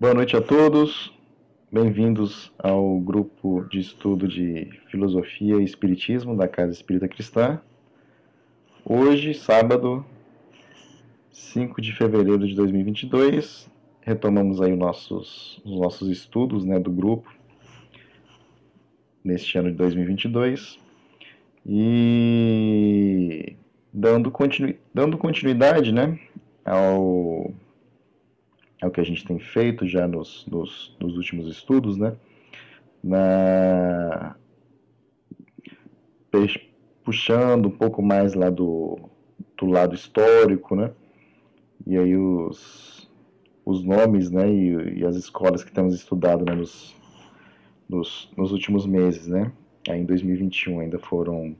Boa noite a todos. Bem-vindos ao grupo de estudo de Filosofia e Espiritismo da Casa Espírita Cristã. Hoje, sábado, 5 de fevereiro de 2022, retomamos aí os nossos, os nossos estudos né, do grupo neste ano de 2022 e dando, continu, dando continuidade né, ao é o que a gente tem feito já nos, nos, nos últimos estudos, né? Na, puxando um pouco mais lá do, do lado histórico, né? E aí os, os nomes, né? E, e as escolas que temos estudado né? nos, nos, nos últimos meses, né? Aí em 2021 ainda foram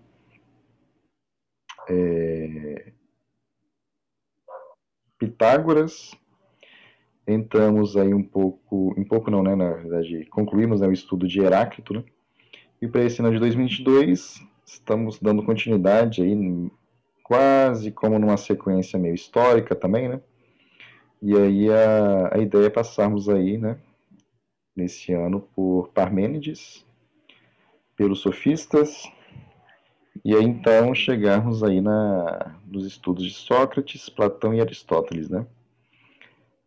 é, Pitágoras, entramos aí um pouco, um pouco não, né, na verdade, concluímos né, o estudo de Heráclito, né, e para esse ano de 2022 estamos dando continuidade aí, quase como numa sequência meio histórica também, né, e aí a, a ideia é passarmos aí, né, nesse ano por Parmênides, pelos sofistas, e aí então chegarmos aí na, nos estudos de Sócrates, Platão e Aristóteles, né,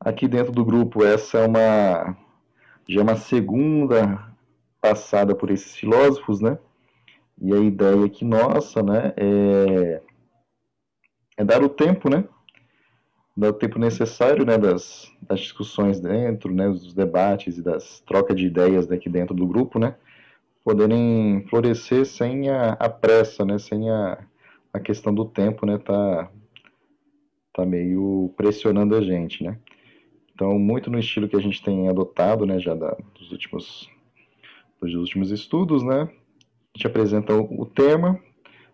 Aqui dentro do grupo, essa é uma já é uma segunda passada por esses filósofos, né? E a ideia aqui nossa, né, é, é dar o tempo, né? Dar o tempo necessário, né, das, das discussões dentro, né, dos debates e das trocas de ideias aqui dentro do grupo, né? Poderem florescer sem a, a pressa, né? Sem a, a questão do tempo, né? Tá, tá meio pressionando a gente, né? Então, muito no estilo que a gente tem adotado, né, já da, dos últimos dos últimos estudos, né? A gente apresenta o, o tema,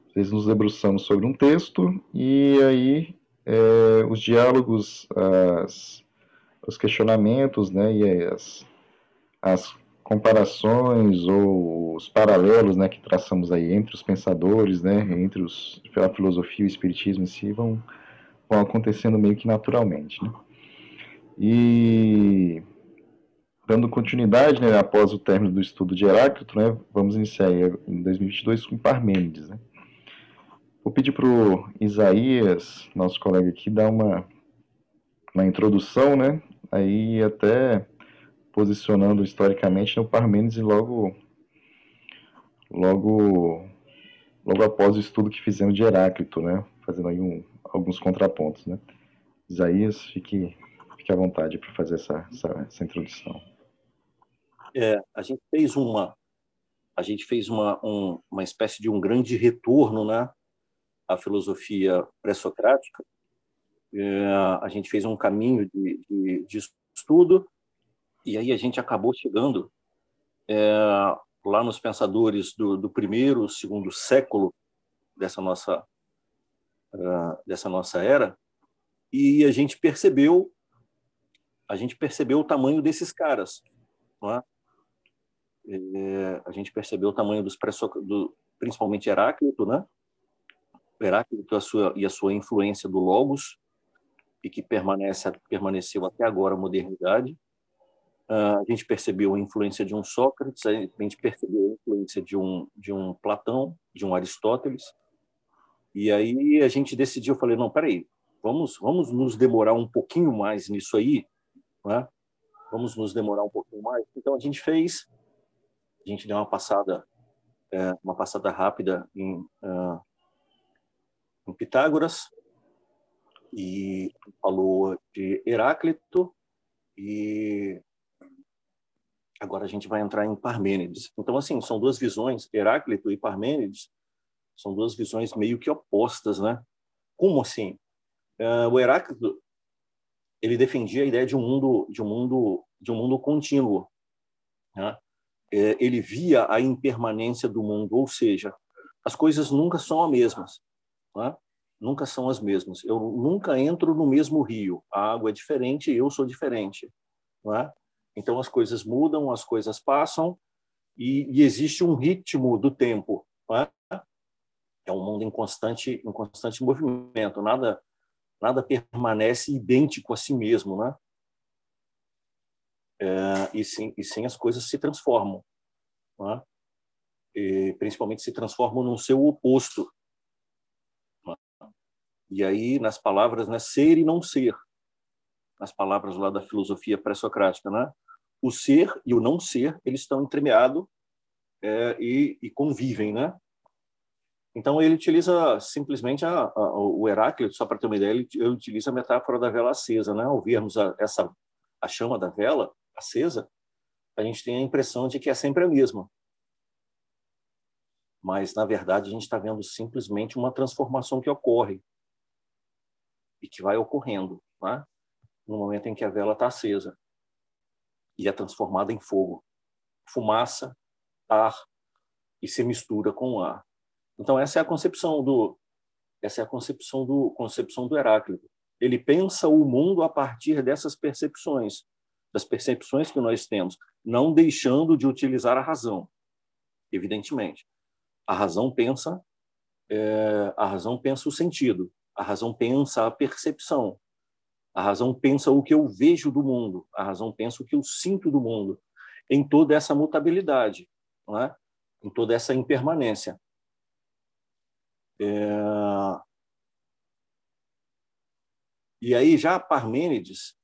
às vezes nos debruçamos sobre um texto e aí é, os diálogos, as, os questionamentos, né, e as, as comparações ou os paralelos, né, que traçamos aí entre os pensadores, né, entre os a filosofia e o espiritismo em si vão, vão acontecendo meio que naturalmente, né? E dando continuidade, né, após o término do estudo de Heráclito, né, vamos iniciar em 2022 com Parmênides. Né. Vou pedir para o Isaías, nosso colega aqui, dar uma, uma introdução, né, aí até posicionando historicamente no Parmênides e logo, logo, logo após o estudo que fizemos de Heráclito, né, fazendo aí um, alguns contrapontos. Né. Isaías, fique fique à vontade para fazer essa, essa, essa introdução. É, a gente fez uma a gente fez uma, um, uma espécie de um grande retorno né, à filosofia pré-socrática. É, a gente fez um caminho de, de, de, estudo e aí a gente acabou chegando é, lá nos pensadores do, do, primeiro, segundo século dessa nossa uh, dessa nossa era e a gente percebeu a gente percebeu o tamanho desses caras, não é? é a gente percebeu o tamanho dos do, principalmente Heráclito, né? Heráclito a sua, e a sua influência do Logos, e que permanece, permaneceu até agora a modernidade. Uh, a gente percebeu a influência de um Sócrates, a gente percebeu a influência de um, de um Platão, de um Aristóteles. E aí a gente decidiu, eu falei, não, peraí, vamos, vamos nos demorar um pouquinho mais nisso aí, né? Vamos nos demorar um pouquinho mais. Então a gente fez, a gente deu uma passada, é, uma passada rápida em, uh, em Pitágoras e falou de Heráclito e agora a gente vai entrar em Parmênides. Então assim são duas visões, Heráclito e Parmênides são duas visões meio que opostas, né? Como assim? Uh, o Heráclito ele defendia a ideia de um mundo de um mundo de um mundo contínuo né? É, ele via a impermanência do mundo ou seja as coisas nunca são as mesmas né? nunca são as mesmas eu nunca entro no mesmo rio a água é diferente eu sou diferente né? então as coisas mudam as coisas passam e, e existe um ritmo do tempo né? é um mundo em constante em constante movimento nada nada permanece idêntico a si mesmo, né? é, e, sim, e sim as coisas se transformam. É? E, principalmente se transformam no seu oposto. É? E aí, nas palavras, né, ser e não ser, nas palavras lá da filosofia pré-socrática, né? o ser e o não ser, eles estão entremeados é, e, e, convivem, né? Então ele utiliza simplesmente a, a, o Heráclito, só para ter uma ideia, ele, ele, utiliza a metáfora da vela acesa, né? Ao vermos a, essa a chama da vela acesa, a gente tem a impressão de que é sempre a mesma. Mas na verdade a gente está vendo simplesmente uma transformação que ocorre e que vai ocorrendo, né? No momento em que a vela está acesa e é transformada em fogo, fumaça, ar e se mistura com o ar. Então essa é a concepção do essa é a concepção do concepção do Heráclito. Ele pensa o mundo a partir dessas percepções, das percepções que nós temos, não deixando de utilizar a razão, evidentemente. A razão pensa é, a razão pensa o sentido, a razão pensa a percepção, a razão pensa o que eu vejo do mundo, a razão pensa o que eu sinto do mundo, em toda essa mutabilidade, não é? em toda essa impermanência. É... E aí já Parmênides,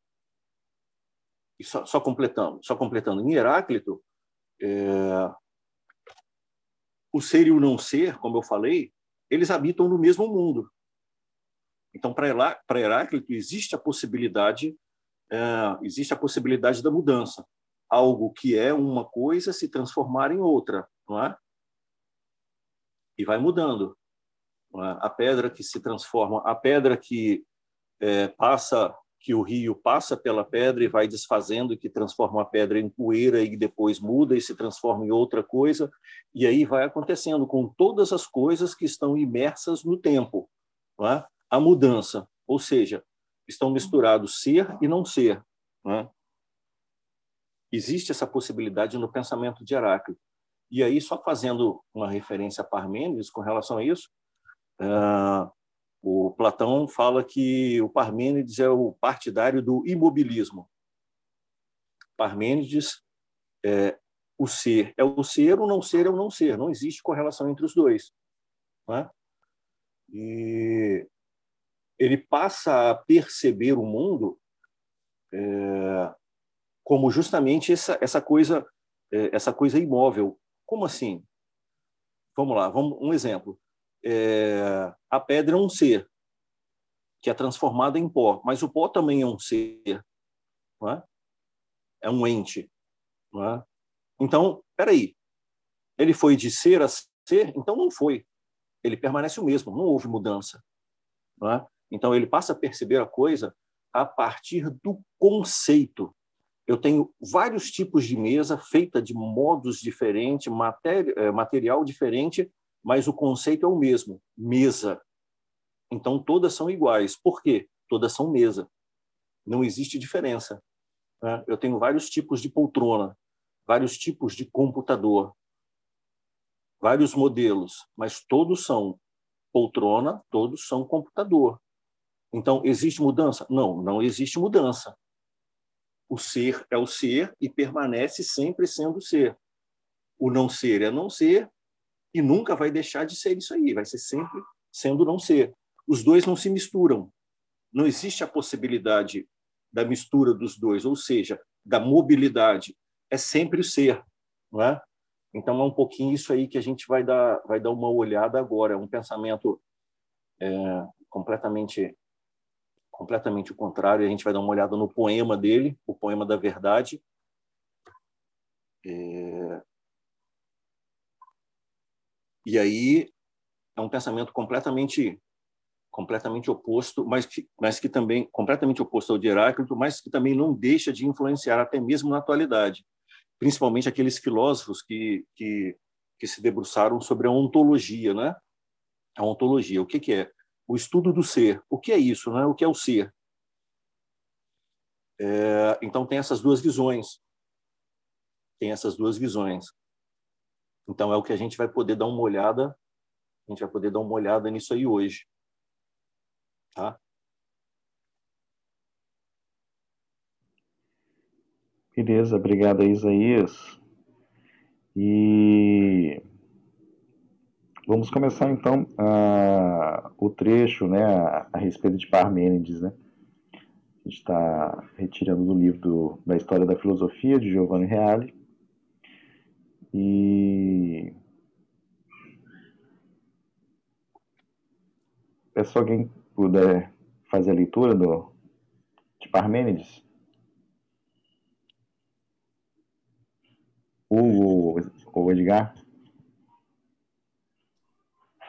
e só, só, completando, só completando, em Heráclito, é... o ser e o não ser, como eu falei, eles habitam no mesmo mundo. Então, para Heráclito, existe a possibilidade é, existe a possibilidade da mudança. Algo que é uma coisa se transformar em outra, não é? E vai mudando. É? A pedra que se transforma, a pedra que é, passa, que o rio passa pela pedra e vai desfazendo, e que transforma a pedra em poeira e depois muda e se transforma em outra coisa. E aí vai acontecendo com todas as coisas que estão imersas no tempo. Não é? a mudança, ou seja, estão misturados ser e não ser. Né? Existe essa possibilidade no pensamento de Heráclito. E aí, só fazendo uma referência a Parmênides com relação a isso, uh, o Platão fala que o Parmênides é o partidário do imobilismo. Parmênides é o ser é o ser, o não ser é o não ser. Não existe correlação entre os dois. Né? E ele passa a perceber o mundo é, como justamente essa, essa coisa é, essa coisa imóvel. Como assim? Vamos lá, vamos um exemplo. É, a pedra é um ser que é transformada em pó, mas o pó também é um ser, é? é um ente. É? Então, peraí, ele foi de ser a ser? Então não foi. Ele permanece o mesmo, não houve mudança. Não é? Então, ele passa a perceber a coisa a partir do conceito. Eu tenho vários tipos de mesa feita de modos diferentes, eh, material diferente, mas o conceito é o mesmo: mesa. Então, todas são iguais. Por quê? Todas são mesa. Não existe diferença. Né? Eu tenho vários tipos de poltrona, vários tipos de computador, vários modelos, mas todos são poltrona, todos são computador. Então, existe mudança? Não, não existe mudança. O ser é o ser e permanece sempre sendo ser. O não ser é não ser e nunca vai deixar de ser isso aí, vai ser sempre sendo não ser. Os dois não se misturam. Não existe a possibilidade da mistura dos dois, ou seja, da mobilidade. É sempre o ser, não é? Então é um pouquinho isso aí que a gente vai dar, vai dar uma olhada agora. É um pensamento é, completamente completamente o contrário. A gente vai dar uma olhada no poema dele, o poema da verdade. É... E aí é um pensamento completamente completamente oposto, mas que, mas que também completamente oposto ao de Heráclito, mas que também não deixa de influenciar até mesmo na atualidade, principalmente aqueles filósofos que que, que se debruçaram sobre a ontologia, né? A ontologia, o que, que é? o estudo do ser. O que é isso? Né? O que é o ser? É, então, tem essas duas visões. Tem essas duas visões. Então, é o que a gente vai poder dar uma olhada. A gente vai poder dar uma olhada nisso aí hoje. Tá? Beleza, obrigado Isaías. E vamos começar então a, o trecho né, a, a respeito de Parmênides. Né? A gente está retirando do livro do, da História da Filosofia de Giovanni Reale. E é alguém puder fazer a leitura do, de Parmênides. O, o Edgar?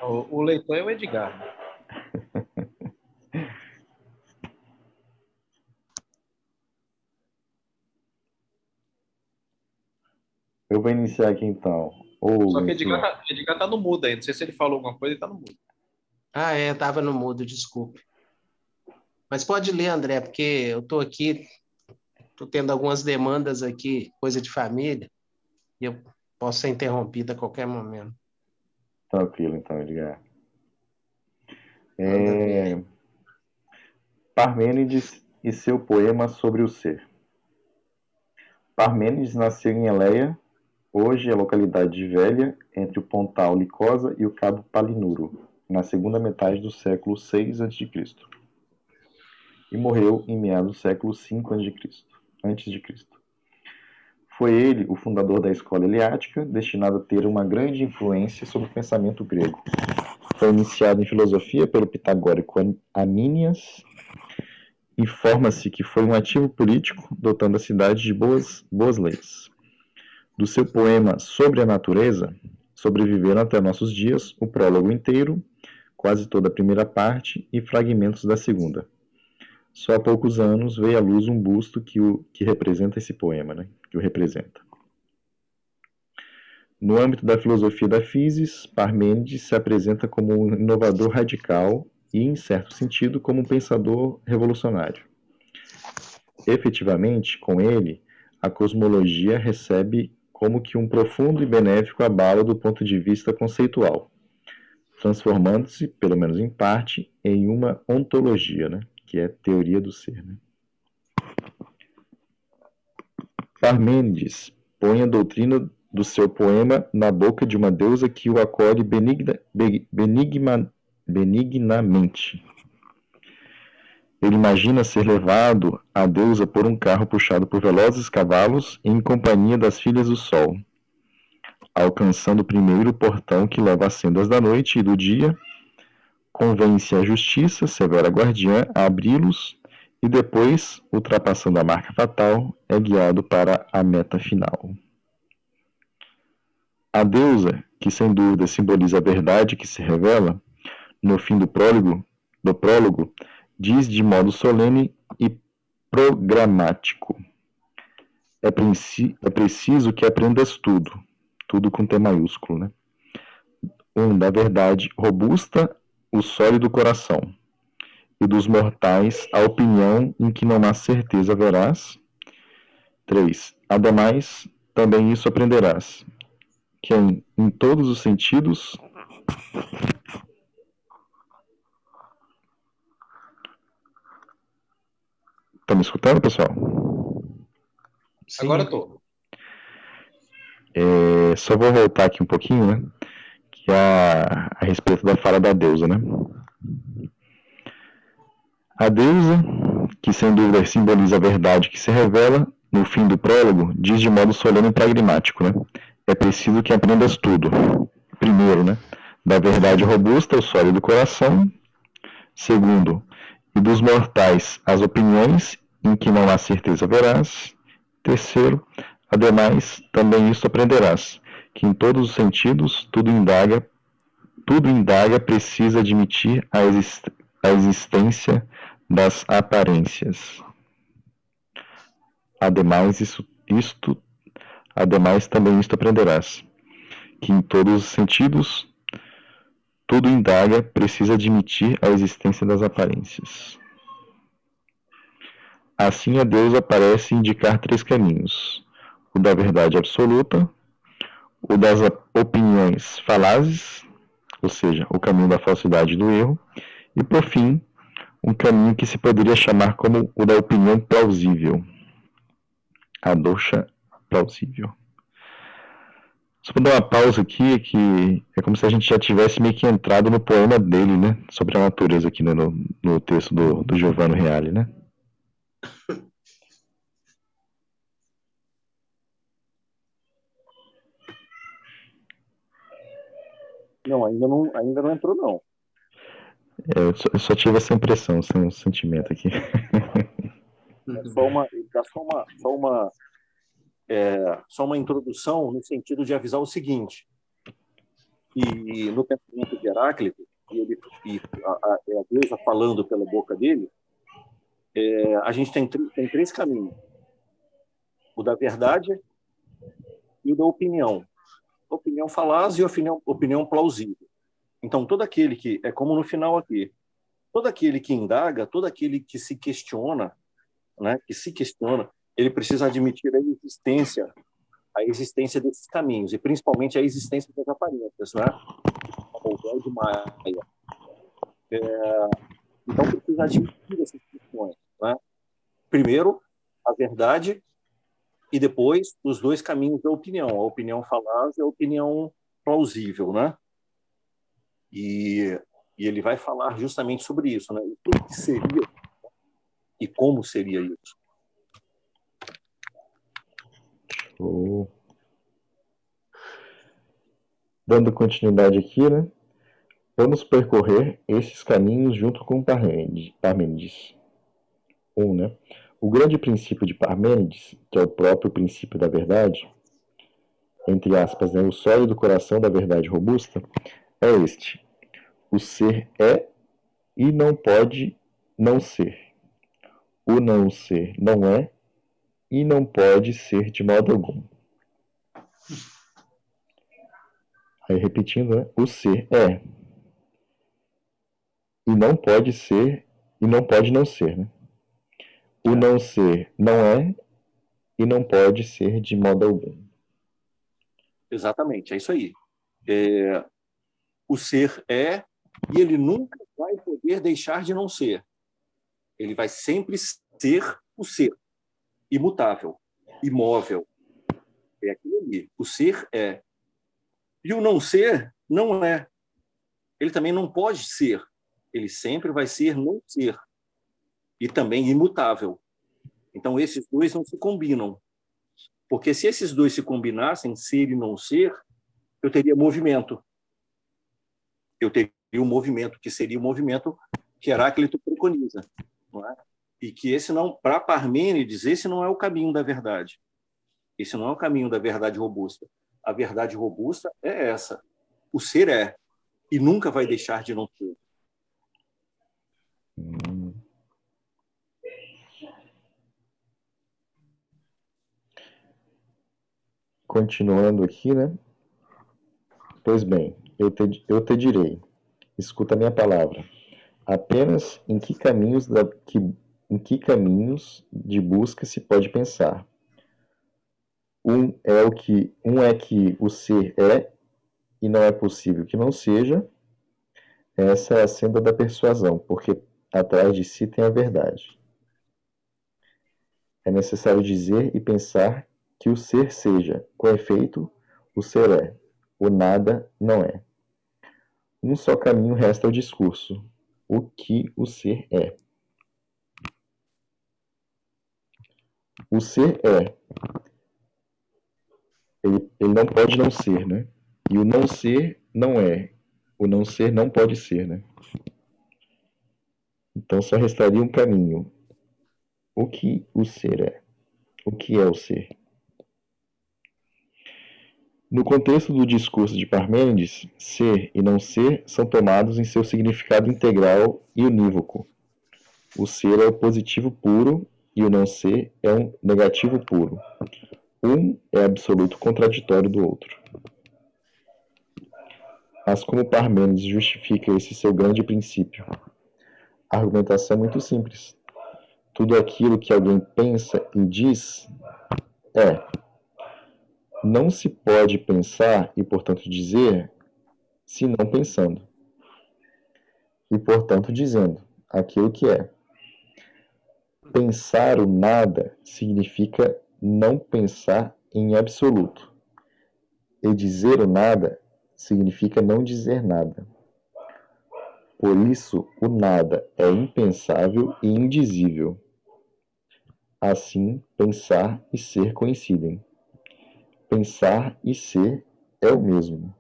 O, o leitor é o Edgar. Eu vou iniciar aqui então. Só que Edgar tá, Edgar tá no mudo aí. Não sei se ele falou alguma coisa, ele tá no mudo. Ah, é, tava no mudo, desculpe. Mas pode ler, André, porque eu tô aqui, tô tendo algumas demandas aqui, coisa de família, e eu posso ser interrompida a qualquer momento. Tranquilo, então, Edgar. É... Parmênides e seu poema sobre o ser. Parmênides nasceu em Eleia, hoje é a localidade de Velha, entre o Pontal Licosa e o Cabo Palinuro, na segunda metade do século VI a.C. e morreu em meados do século V a.C. Foi ele o fundador da escola eleática, destinada a ter uma grande influência sobre o pensamento grego. Foi iniciado em filosofia pelo pitagórico Amínias e forma-se que foi um ativo político, dotando a cidade de boas, boas leis. Do seu poema Sobre a Natureza, sobreviveram até nossos dias o prólogo inteiro, quase toda a primeira parte e fragmentos da segunda. Só há poucos anos veio à luz um busto que, o, que representa esse poema, né? que o representa. No âmbito da filosofia da physis, Parmênides se apresenta como um inovador radical e, em certo sentido, como um pensador revolucionário. Efetivamente, com ele, a cosmologia recebe como que um profundo e benéfico abalo do ponto de vista conceitual, transformando-se, pelo menos em parte, em uma ontologia, né? que é teoria do ser. Né? Parmênides põe a doutrina do seu poema na boca de uma deusa que o acolhe benigna, benignamente. Ele imagina ser levado à deusa por um carro puxado por velozes cavalos em companhia das filhas do sol. Alcançando primeiro o portão que leva às sendas da noite e do dia, convence a justiça, severa guardiã, a abri-los e depois, ultrapassando a marca fatal, é guiado para a meta final. A deusa, que sem dúvida simboliza a verdade que se revela, no fim do prólogo, do prólogo diz de modo solene e programático: é, é preciso que aprendas tudo, tudo com T maiúsculo, né? Um, da verdade robusta, o sólido coração e dos mortais a opinião em que não há certeza verás. 3. Ademais, também isso aprenderás, que em, em todos os sentidos Tá me escutando, pessoal? Sim. Agora tô. É, só vou voltar aqui um pouquinho, né? Que é a, a respeito da fala da deusa, né? A deusa, que sem dúvida simboliza a verdade que se revela, no fim do prólogo, diz de modo solene e pragmático, né? É preciso que aprendas tudo. Primeiro, né? Da verdade robusta, o sólido do coração. Segundo, e dos mortais as opiniões em que não há certeza verás. Terceiro, ademais, também isto aprenderás, que em todos os sentidos tudo indaga, tudo indaga precisa admitir a, exist a existência das aparências. Ademais, isso, isto, ademais também isto aprenderás, que em todos os sentidos, tudo indaga precisa admitir a existência das aparências. Assim, a Deus parece indicar três caminhos: o da verdade absoluta, o das opiniões falazes, ou seja, o caminho da falsidade e do erro, e por fim, um caminho que se poderia chamar como o da opinião plausível. A doxa plausível. Só vou dar uma pausa aqui, que é como se a gente já tivesse meio que entrado no poema dele, né? Sobre a natureza aqui né? no, no texto do, do Giovanni Reale, né? Não, ainda não, ainda não entrou, não. É, eu, só, eu, só, tive essa impressão, esse um sentimento aqui. É só uma, dá só uma, só uma, é, só uma introdução no sentido de avisar o seguinte. E no pensamento de Heráclito, e, ele, e a, a, a deusa falando pela boca dele, é, a gente tem, tem três caminhos: o da verdade e o da opinião opinião falaz e opinião, opinião plausível. Então, todo aquele que, é como no final aqui, todo aquele que indaga, todo aquele que se questiona, né, que se questiona, ele precisa admitir a existência, a existência desses caminhos, e principalmente a existência das aparências, né? O de Maia. É, então, precisa admitir essas questões, né? Primeiro, a verdade e depois os dois caminhos da opinião, a opinião falaz e a opinião plausível, né? E, e ele vai falar justamente sobre isso, né? O que seria e como seria isso. Dando continuidade aqui, né? Vamos percorrer esses caminhos junto com Parmênides. Um, né? O grande princípio de Parmênides, que é o próprio princípio da verdade, entre aspas, né, o sólido coração da verdade robusta, é este: o ser é e não pode não ser. O não ser não é e não pode ser de modo algum. Aí repetindo, né? o ser é e não pode ser e não pode não ser, né? O não ser não é e não pode ser de modo algum. Exatamente, é isso aí. É, o ser é e ele nunca vai poder deixar de não ser. Ele vai sempre ser o ser, imutável, imóvel. É aquilo ali. O ser é. E o não ser não é. Ele também não pode ser. Ele sempre vai ser não ser e também imutável. Então, esses dois não se combinam. Porque se esses dois se combinassem, ser e não ser, eu teria movimento. Eu teria um movimento, que seria o movimento que Heráclito preconiza. Não é? E que esse não, para Parmênides, esse não é o caminho da verdade. Esse não é o caminho da verdade robusta. A verdade robusta é essa. O ser é, e nunca vai deixar de não ser. Continuando aqui, né? Pois bem, eu te, eu te direi, escuta a minha palavra, apenas em que caminhos da, que, em que caminhos de busca se pode pensar. Um é o que um é que o ser é e não é possível que não seja. Essa é a senda da persuasão, porque atrás de si tem a verdade. É necessário dizer e pensar que o ser seja, com efeito, o ser é, o nada não é. Um só caminho resta ao discurso, o que o ser é. O ser é. Ele, ele não pode não ser, né? E o não ser não é. O não ser não pode ser, né? Então só restaria um caminho. O que o ser é? O que é o ser? No contexto do discurso de Parmênides, ser e não ser são tomados em seu significado integral e unívoco. O ser é o positivo puro e o não ser é um negativo puro. Um é absoluto contraditório do outro. Mas como Parmênides justifica esse seu grande princípio? A argumentação é muito simples. Tudo aquilo que alguém pensa e diz é não se pode pensar e, portanto, dizer, se não pensando. E, portanto, dizendo aquilo que é. Pensar o nada significa não pensar em absoluto. E dizer o nada significa não dizer nada. Por isso, o nada é impensável e indizível. Assim, pensar e ser coincidem. Pensar e ser é o mesmo.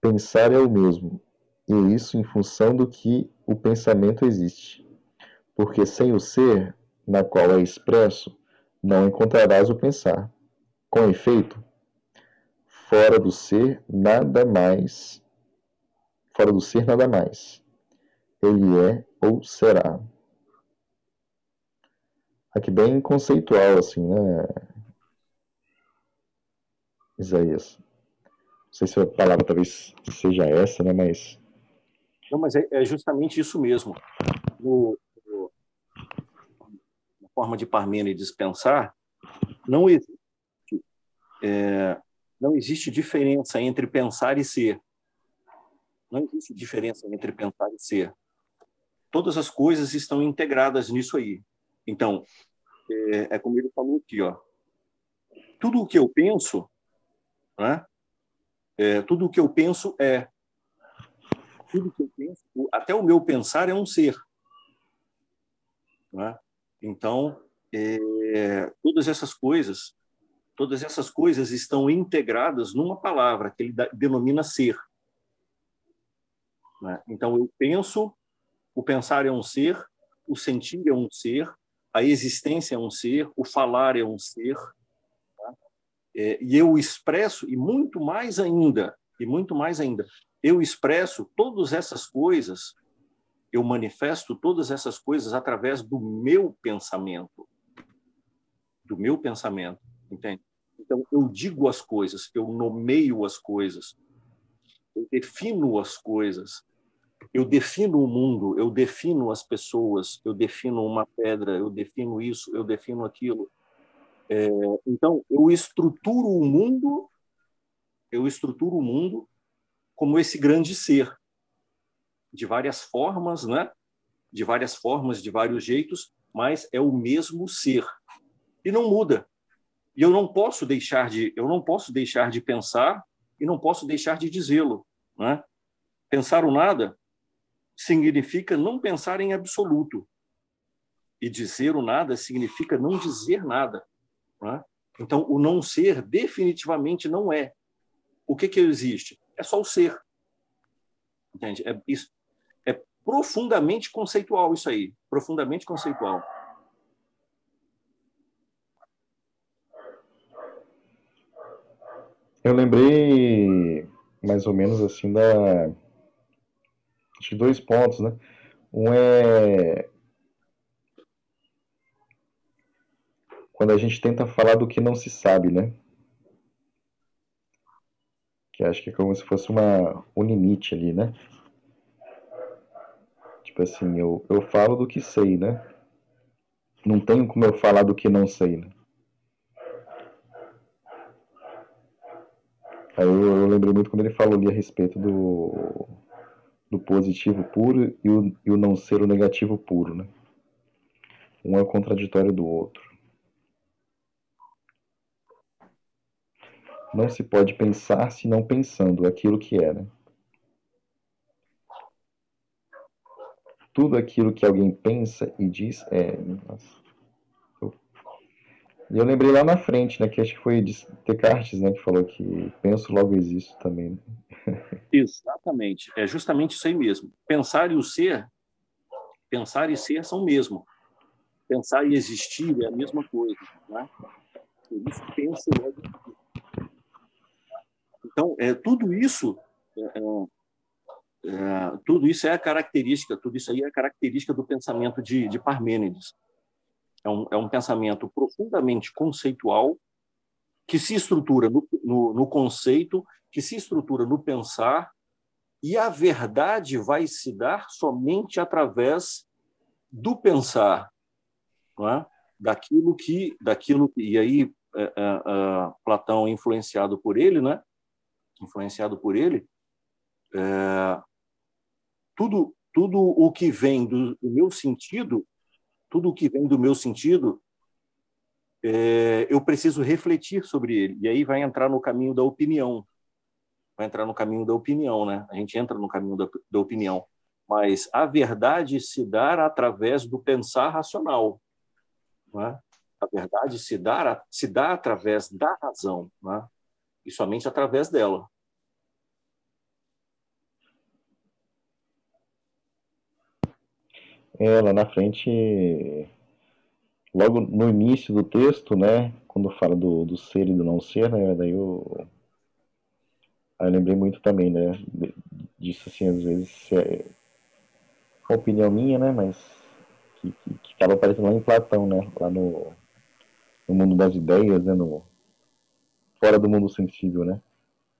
Pensar é o mesmo, e isso em função do que o pensamento existe. Porque sem o ser, na qual é expresso, não encontrarás o pensar. Com efeito, fora do ser, nada mais. Fora do ser, nada mais. Ele é ou será. Aqui bem conceitual, assim, né? Isaías. Não sei se a palavra talvez seja essa, né? Mas. Não, mas é, é justamente isso mesmo. No, forma de Parmênides pensar, não existe, é, não existe diferença entre pensar e ser. Não existe diferença entre pensar e ser. Todas as coisas estão integradas nisso aí. Então, é, é como ele falou aqui, ó. Tudo o que eu penso né? É, tudo o que eu penso é. Tudo que eu penso, até o meu pensar é um ser. Né? Então, é, todas essas coisas, todas essas coisas estão integradas numa palavra que ele denomina ser. Né? Então, eu penso, o pensar é um ser, o sentir é um ser, a existência é um ser, o falar é um ser, é, e eu expresso, e muito mais ainda, e muito mais ainda, eu expresso todas essas coisas, eu manifesto todas essas coisas através do meu pensamento. Do meu pensamento, entende? Então, eu digo as coisas, eu nomeio as coisas, eu defino as coisas, eu defino o mundo, eu defino as pessoas, eu defino uma pedra, eu defino isso, eu defino aquilo. É, então, eu estruturo o mundo, eu estruturo o mundo como esse grande ser, de várias formas, né? De várias formas, de vários jeitos, mas é o mesmo ser e não muda. E eu não posso deixar de, eu não posso deixar de pensar e não posso deixar de dizê-lo, né? Pensar o nada significa não pensar em absoluto. E dizer o nada significa não dizer nada. Né? Então, o não ser definitivamente não é. O que, que existe? É só o ser. Entende? É, isso, profundamente conceitual isso aí. Profundamente conceitual. Eu lembrei mais ou menos assim da de dois pontos, né? Um é quando a gente tenta falar do que não se sabe, né? Que acho que é como se fosse uma, um limite ali, né? Tipo assim, eu, eu falo do que sei, né? Não tenho como eu falar do que não sei, né? Aí eu, eu lembrei muito quando ele falou ali a respeito do, do positivo puro e o, e o não ser o negativo puro, né? Um é contraditório do outro. Não se pode pensar se não pensando aquilo que era. Tudo aquilo que alguém pensa e diz é. Nossa. E eu lembrei lá na frente, né, que acho que foi Descartes, né, que falou que penso logo existo também. Né? Exatamente, é justamente isso aí mesmo. Pensar e o ser, pensar e ser são o mesmo. Pensar e existir é a mesma coisa, né? Por isso pensa logo existo. Então, é, tudo isso é, é, é, tudo isso é a característica, tudo isso aí é a característica do pensamento de, de Parmênides. É um, é um pensamento profundamente conceitual que se estrutura no, no, no conceito, que se estrutura no pensar, e a verdade vai se dar somente através do pensar, é? daquilo que, daquilo e aí é, é, é, Platão influenciado por ele, né? influenciado por ele, é, tudo, tudo o que vem do, do, meu sentido, tudo o que vem do meu sentido é, eu preciso refletir sobre ele. E aí vai entrar no caminho da opinião. Vai entrar no caminho da opinião, né? A gente entra no caminho da, da opinião. Mas a verdade se dá através do pensar racional. Né? A verdade se dá, se dá através da razão, né? e somente através dela. É, lá na frente, logo no início do texto, né, quando fala do, do ser e do não ser, né, daí eu, eu lembrei muito também, né, disso assim, às vezes é uma opinião minha, né, mas que, que, que acaba aparecendo lá em Platão, né, lá no, no mundo das ideias, né, no, fora do mundo sensível, né,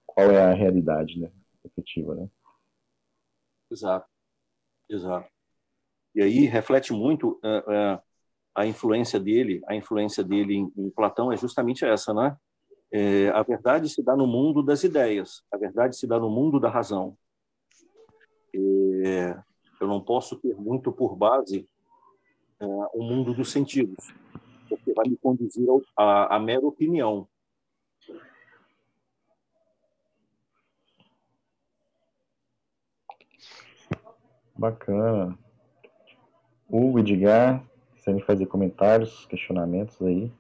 qual é a realidade, né, efetiva, né. Exato, exato. E aí reflete muito uh, uh, a influência dele, a influência dele em, em Platão é justamente essa, né? É, a verdade se dá no mundo das ideias, a verdade se dá no mundo da razão. É, eu não posso ter muito por base é, o mundo dos sentidos, porque vai me conduzir à mera opinião. Bacana. Hugo, Edgar, quiserem fazer comentários, questionamentos aí,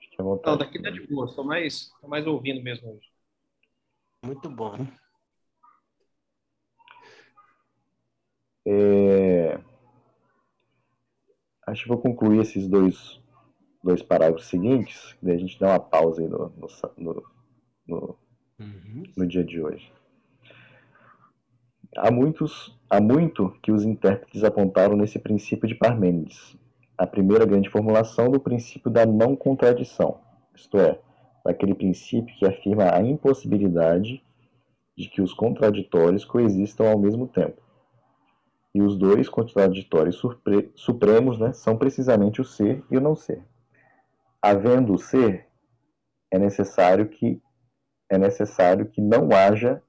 fique à vontade. Não, daqui tá de boa, estou mais, tô mais ouvindo mesmo hoje. Muito bom. É... Acho que vou concluir esses dois, dois parágrafos seguintes, daí a gente dá uma pausa aí no, no, no, no, uhum. no dia de hoje. Há, muitos, há muito que os intérpretes apontaram nesse princípio de Parmênides, a primeira grande formulação do princípio da não contradição, isto é, daquele princípio que afirma a impossibilidade de que os contraditórios coexistam ao mesmo tempo. E os dois contraditórios supremos né, são precisamente o ser e o não ser. Havendo o ser, é necessário que é necessário que não haja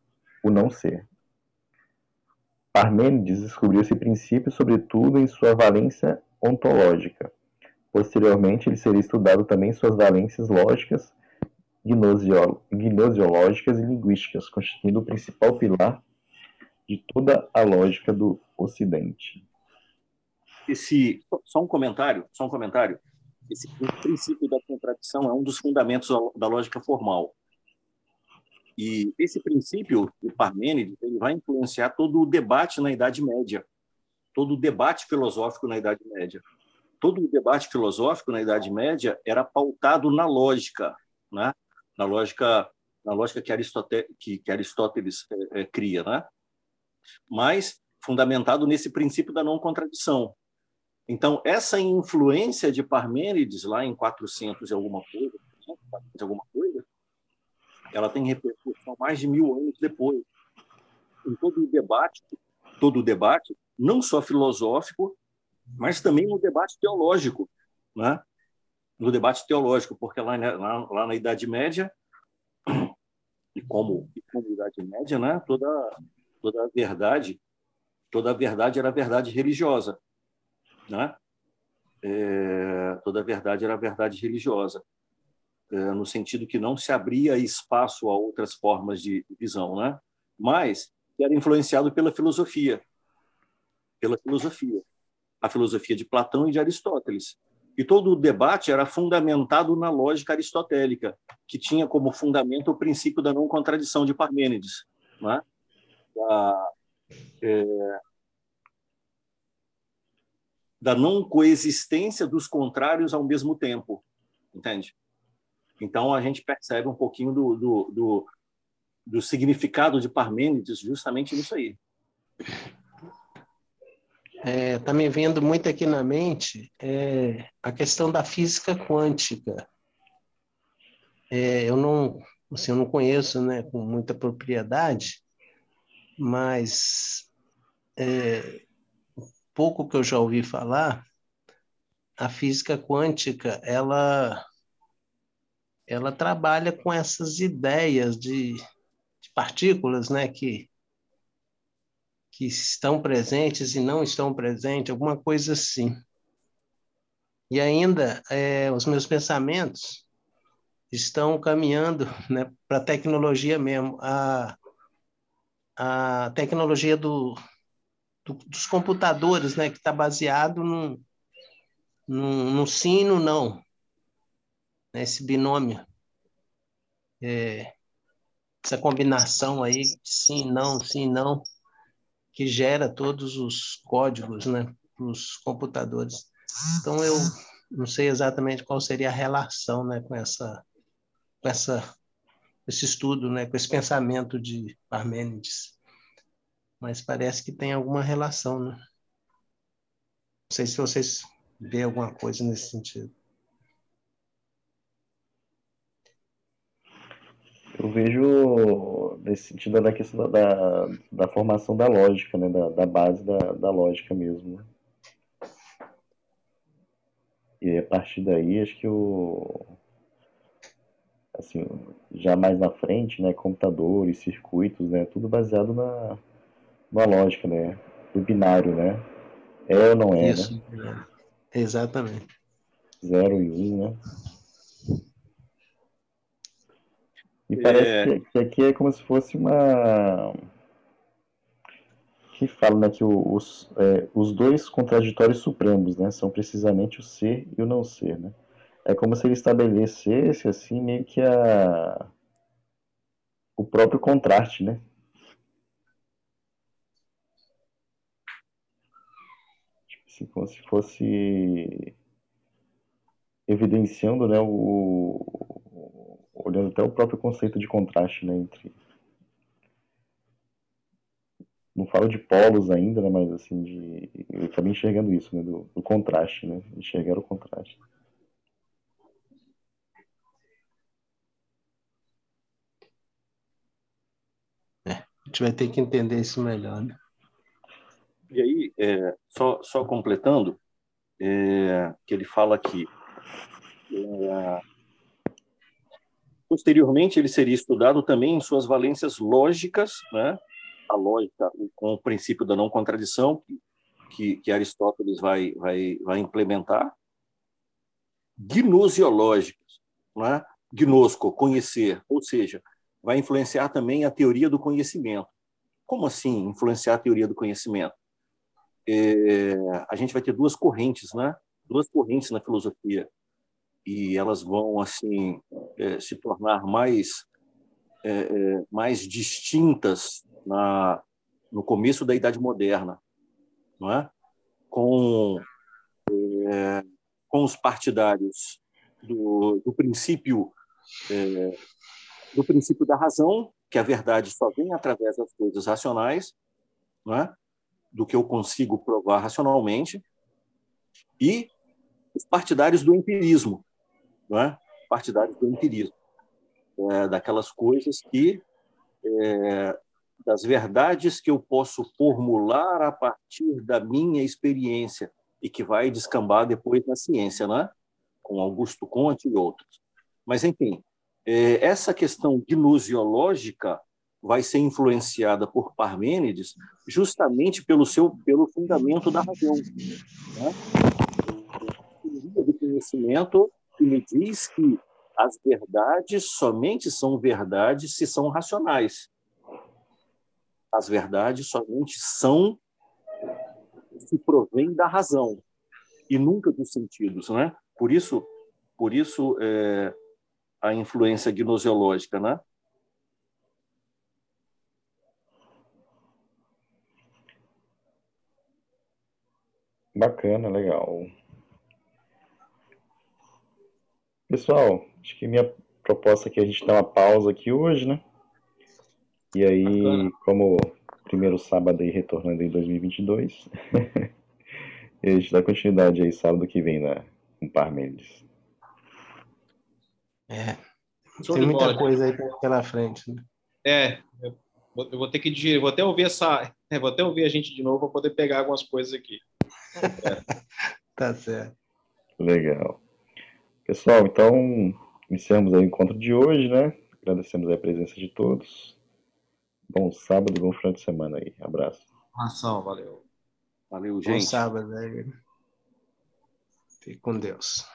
o não ser. Parmênides descobriu esse princípio sobretudo em sua valência ontológica. Posteriormente, ele seria estudado também em suas valências lógicas, gnosiológicas e linguísticas, constituindo o principal pilar de toda a lógica do Ocidente. Esse, só um comentário, só um comentário. Esse princípio da contradição é um dos fundamentos da lógica formal. E esse princípio de Parmênides ele vai influenciar todo o debate na Idade Média, todo o debate filosófico na Idade Média. Todo o debate filosófico na Idade Média era pautado na lógica, né? na lógica na lógica que Aristóteles, que, que Aristóteles é, é, cria, né? mas fundamentado nesse princípio da não contradição. Então, essa influência de Parmênides, lá em 400 e alguma coisa, de alguma coisa, ela tem repercussão mais de mil anos depois. Em todo o debate, todo o debate, não só filosófico, mas também no debate teológico, né? No debate teológico, porque lá, lá, lá na Idade Média e como e como Idade Média, né? Toda toda a verdade, toda a verdade era a verdade religiosa, né? É, toda a verdade era a verdade religiosa. É, no sentido que não se abria espaço a outras formas de visão, né? mas era influenciado pela filosofia, pela filosofia, a filosofia de Platão e de Aristóteles. E todo o debate era fundamentado na lógica aristotélica, que tinha como fundamento o princípio da não contradição de Parmênides, né? da, é, da não coexistência dos contrários ao mesmo tempo, entende? Então, a gente percebe um pouquinho do, do, do, do significado de Parmênides justamente nisso aí. Está é, tá me vendo muito aqui na mente é, a questão da física quântica. É, eu não, assim, eu não conheço né, com muita propriedade, mas é, pouco que eu já ouvi falar, a física quântica ela ela trabalha com essas ideias de, de partículas, né, que que estão presentes e não estão presentes, alguma coisa assim. E ainda, é, os meus pensamentos estão caminhando né, para a tecnologia mesmo. A, a tecnologia do, do, dos computadores, né, que está baseado no, no, sim e no não. Né, esse binômio. É, essa combinação aí, sim, não, sim, não, que gera todos os códigos né, para os computadores. Então, eu não sei exatamente qual seria a relação né, com, essa, com essa, esse estudo, né, com esse pensamento de Parmênides. Mas parece que tem alguma relação. Né? Não sei se vocês veem alguma coisa nesse sentido. Eu vejo nesse sentido da questão da, da formação da lógica, né? da, da base da, da lógica mesmo. E a partir daí, acho que o. Assim, já mais na frente, né? Computadores, circuitos, né? Tudo baseado na, na lógica, né? Do binário, né? É ou não é, Isso, né? Exatamente. Zero e um, né? E parece é... que, que, aqui é como se fosse uma. Que fala né, que os, é, os dois contraditórios supremos né, são precisamente o ser e o não ser. Né? É como se ele estabelecesse assim meio que a, o próprio contraste, né? Tipo assim, como se fosse evidenciando né, o, olhando até o próprio conceito de contraste, né, entre não falo de polos ainda, né, mas assim de eu acabei enxergando isso, né, do, do contraste, né, enxergar o contraste. É, a gente vai ter que entender isso melhor, né? E aí, é, só, só completando, é, que ele fala aqui, é, Posteriormente, ele seria estudado também em suas valências lógicas, né? a lógica com o princípio da não contradição, que, que Aristóteles vai, vai, vai implementar, gnosiológicas, né? gnosco, conhecer, ou seja, vai influenciar também a teoria do conhecimento. Como assim influenciar a teoria do conhecimento? É, a gente vai ter duas correntes, né? Duas correntes na filosofia e elas vão assim é, se tornar mais é, é, mais distintas na no começo da Idade Moderna, não é? Com é, com os partidários do, do princípio é, do princípio da razão, que a verdade só vem através das coisas racionais, não é? do que eu consigo provar racionalmente, e os partidários do empirismo, não é? partidários do empirismo, é, daquelas coisas que, é, das verdades que eu posso formular a partir da minha experiência e que vai descambar depois na ciência, né? com Augusto Conte e outros. Mas, enfim, é, essa questão gnoseológica vai ser influenciada por Parmênides justamente pelo seu pelo fundamento da razão. Né? do conhecimento me diz que as verdades somente são verdades se são racionais. As verdades somente são se provém da razão e nunca dos sentidos, né? Por isso, por isso é, a influência gnoseológica, né? Bacana, legal. Pessoal, acho que minha proposta aqui é a gente dar uma pausa aqui hoje, né? E aí, Bacana. como primeiro sábado aí retornando em 2022, a gente dá continuidade aí sábado que vem na, com Parmênides. É, tem muita coisa aí pela frente, né? É, eu vou, eu vou ter que digerir, vou até ouvir essa, vou até ouvir a gente de novo para poder pegar algumas coisas aqui. É. tá certo. Legal. Pessoal, então iniciamos o encontro de hoje, né? Agradecemos a presença de todos. Bom sábado, bom final de semana aí. Abraço. Ação, valeu. Valeu, gente. Bom sábado, né? Fique com Deus.